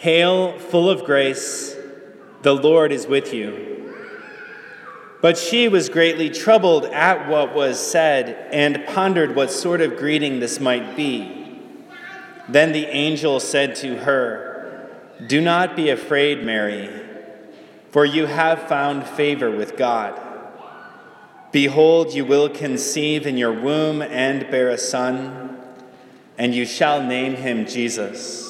Hail, full of grace, the Lord is with you. But she was greatly troubled at what was said and pondered what sort of greeting this might be. Then the angel said to her, Do not be afraid, Mary, for you have found favor with God. Behold, you will conceive in your womb and bear a son, and you shall name him Jesus.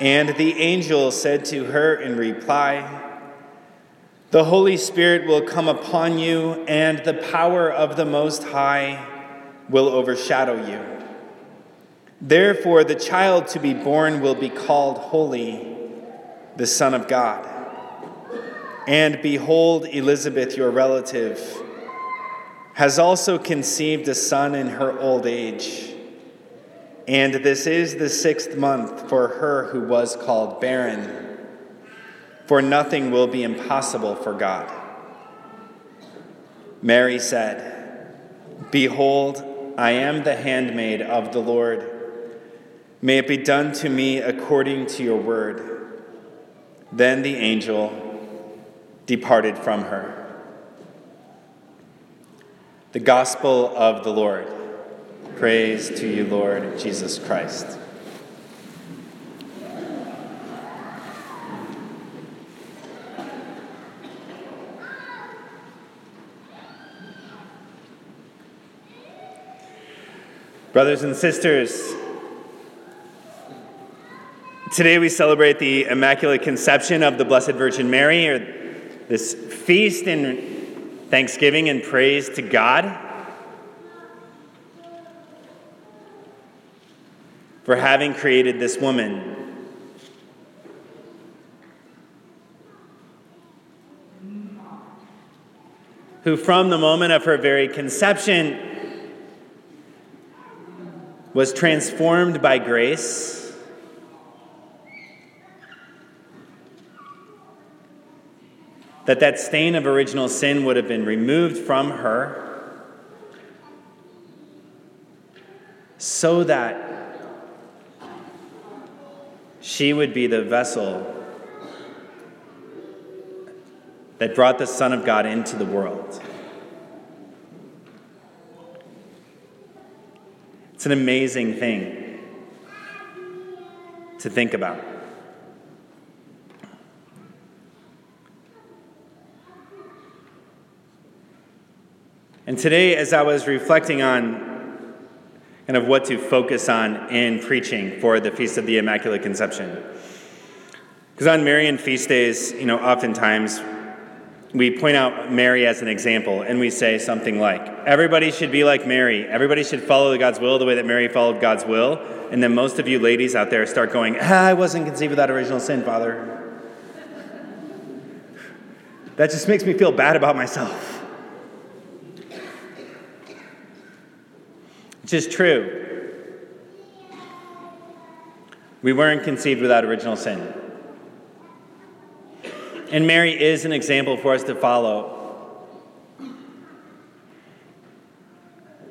And the angel said to her in reply, The Holy Spirit will come upon you, and the power of the Most High will overshadow you. Therefore, the child to be born will be called Holy, the Son of God. And behold, Elizabeth, your relative, has also conceived a son in her old age. And this is the sixth month for her who was called barren, for nothing will be impossible for God. Mary said, Behold, I am the handmaid of the Lord. May it be done to me according to your word. Then the angel departed from her. The Gospel of the Lord. Praise to you, Lord Jesus Christ. Brothers and sisters, today we celebrate the Immaculate Conception of the Blessed Virgin Mary, or this feast in thanksgiving and praise to God. For having created this woman. Who, from the moment of her very conception, was transformed by grace. That that stain of original sin would have been removed from her so that she would be the vessel that brought the Son of God into the world. It's an amazing thing to think about. And today, as I was reflecting on kind of what to focus on in preaching for the Feast of the Immaculate Conception. Because on Marian feast days, you know, oftentimes we point out Mary as an example and we say something like, everybody should be like Mary. Everybody should follow God's will the way that Mary followed God's will. And then most of you ladies out there start going, ah, I wasn't conceived without original sin, Father. That just makes me feel bad about myself. Which is true. We weren't conceived without original sin. And Mary is an example for us to follow.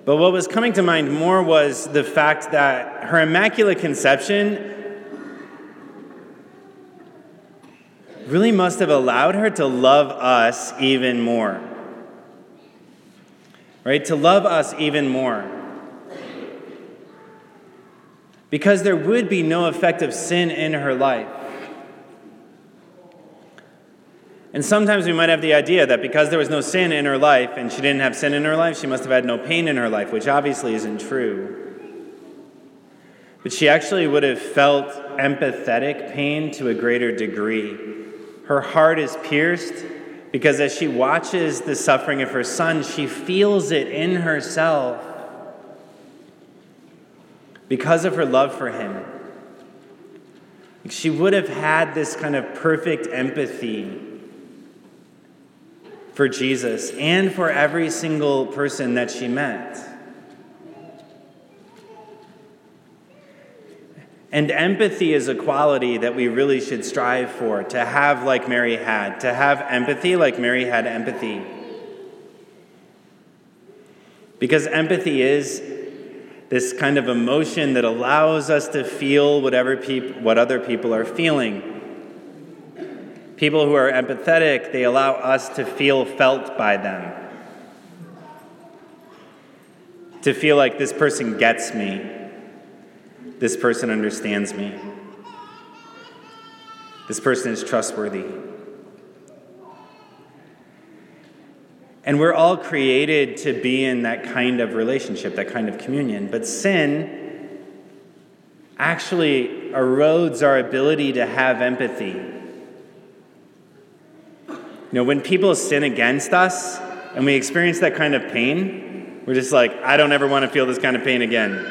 But what was coming to mind more was the fact that her Immaculate Conception really must have allowed her to love us even more. Right? To love us even more. Because there would be no effect of sin in her life. And sometimes we might have the idea that because there was no sin in her life and she didn't have sin in her life, she must have had no pain in her life, which obviously isn't true. But she actually would have felt empathetic pain to a greater degree. Her heart is pierced because as she watches the suffering of her son, she feels it in herself because of her love for him. She would have had this kind of perfect empathy for Jesus and for every single person that she met. And empathy is a quality that we really should strive for, to have like Mary had, to have empathy like Mary had empathy. Because empathy is this kind of emotion that allows us to feel whatever peop- what other people are feeling. People who are empathetic, they allow us to feel felt by them. To feel like this person gets me, this person understands me, this person is trustworthy. And we're all created to be in that kind of relationship, that kind of communion. But sin actually erodes our ability to have empathy. You know, when people sin against us and we experience that kind of pain, we're just like, I don't ever want to feel this kind of pain again.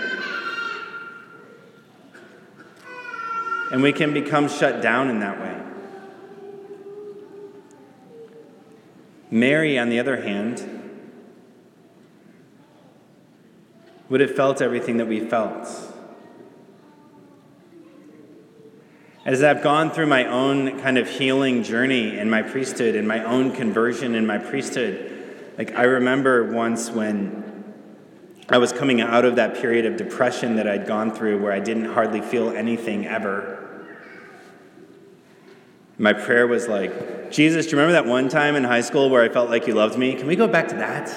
And we can become shut down in that way. Mary, on the other hand, would have felt everything that we felt. As I've gone through my own kind of healing journey in my priesthood, in my own conversion in my priesthood, like I remember once when I was coming out of that period of depression that I'd gone through where I didn't hardly feel anything ever. My prayer was like, Jesus, do you remember that one time in high school where I felt like you loved me? Can we go back to that?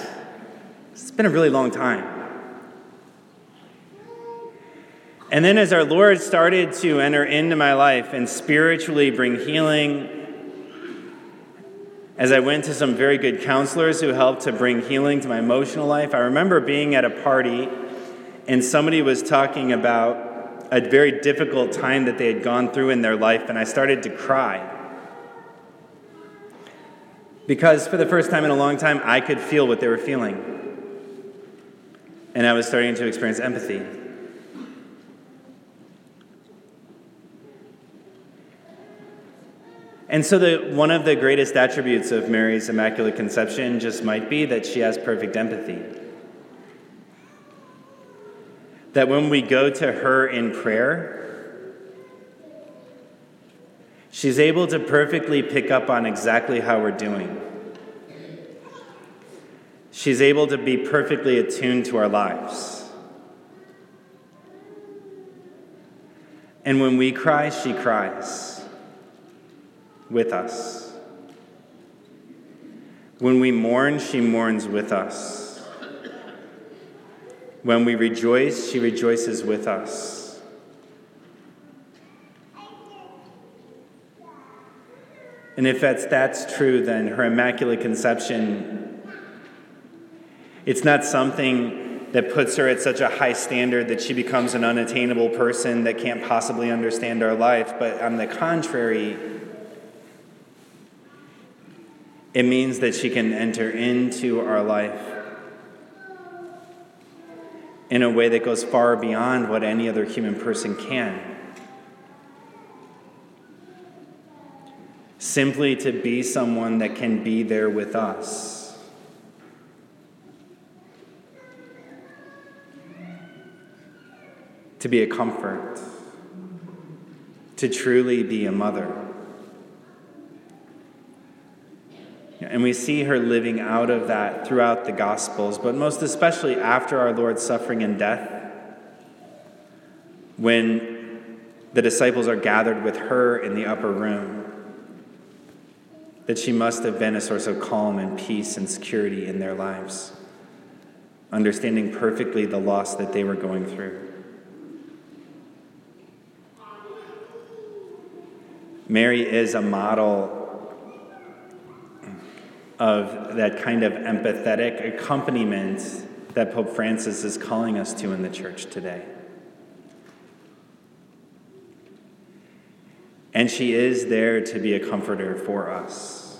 It's been a really long time. And then, as our Lord started to enter into my life and spiritually bring healing, as I went to some very good counselors who helped to bring healing to my emotional life, I remember being at a party and somebody was talking about a very difficult time that they had gone through in their life, and I started to cry. Because for the first time in a long time, I could feel what they were feeling. And I was starting to experience empathy. And so, the, one of the greatest attributes of Mary's Immaculate Conception just might be that she has perfect empathy. That when we go to her in prayer, she's able to perfectly pick up on exactly how we're doing. She's able to be perfectly attuned to our lives. And when we cry, she cries with us. When we mourn, she mourns with us. When we rejoice, she rejoices with us. And if that's, that's true, then her Immaculate Conception, it's not something that puts her at such a high standard that she becomes an unattainable person that can't possibly understand our life, but on the contrary, it means that she can enter into our life in a way that goes far beyond what any other human person can. Simply to be someone that can be there with us. To be a comfort. To truly be a mother. And we see her living out of that throughout the Gospels, but most especially after our Lord's suffering and death, when the disciples are gathered with her in the upper room that she must have been a source of calm and peace and security in their lives, understanding perfectly the loss that they were going through. Mary is a model of that kind of empathetic accompaniment that Pope Francis is calling us to in the church today. And she is there to be a comforter for us.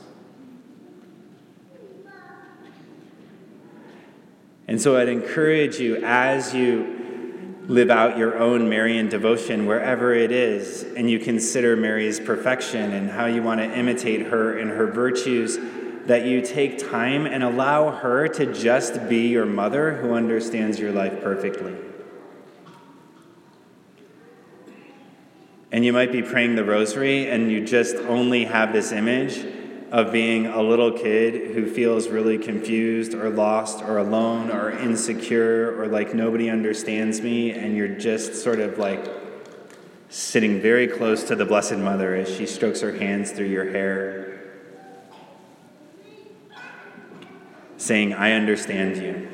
And so I'd encourage you as you live out your own Marian devotion wherever it is, and you consider Mary's perfection and how you want to imitate her and her virtues, that you take time and allow her to just be your mother who understands your life perfectly. And you might be praying the rosary and you just only have this image of being a little kid who feels really confused or lost or alone or insecure or like nobody understands me, and you're just sort of like sitting very close to the Blessed Mother as she strokes her hands through your hair, saying, I understand you.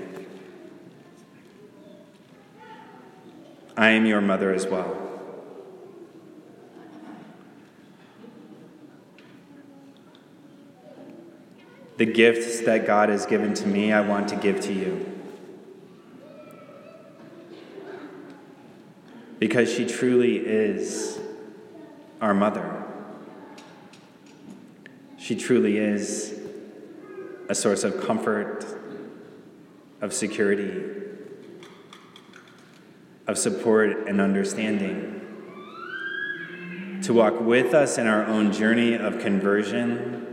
I am your mother as well. The gifts that God has given to me, I want to give to you. Because she truly is our mother. She truly is a source of comfort, of security, of support and understanding. To walk with us in our own journey of conversion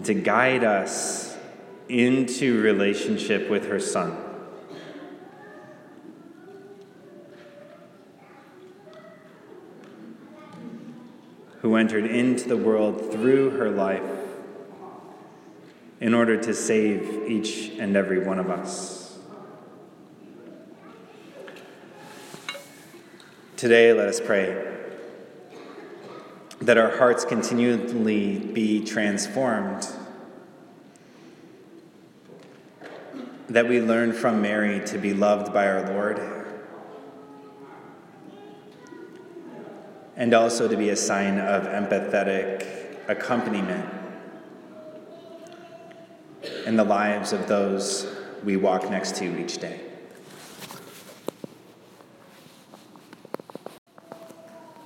and to guide us into relationship with her Son. Who entered into the world through her life in order to save each and every one of us. Today, let us pray that our hearts continually be transformed, that we learn from Mary to be loved by our Lord, and also to be a sign of empathetic accompaniment in the lives of those we walk next to each day.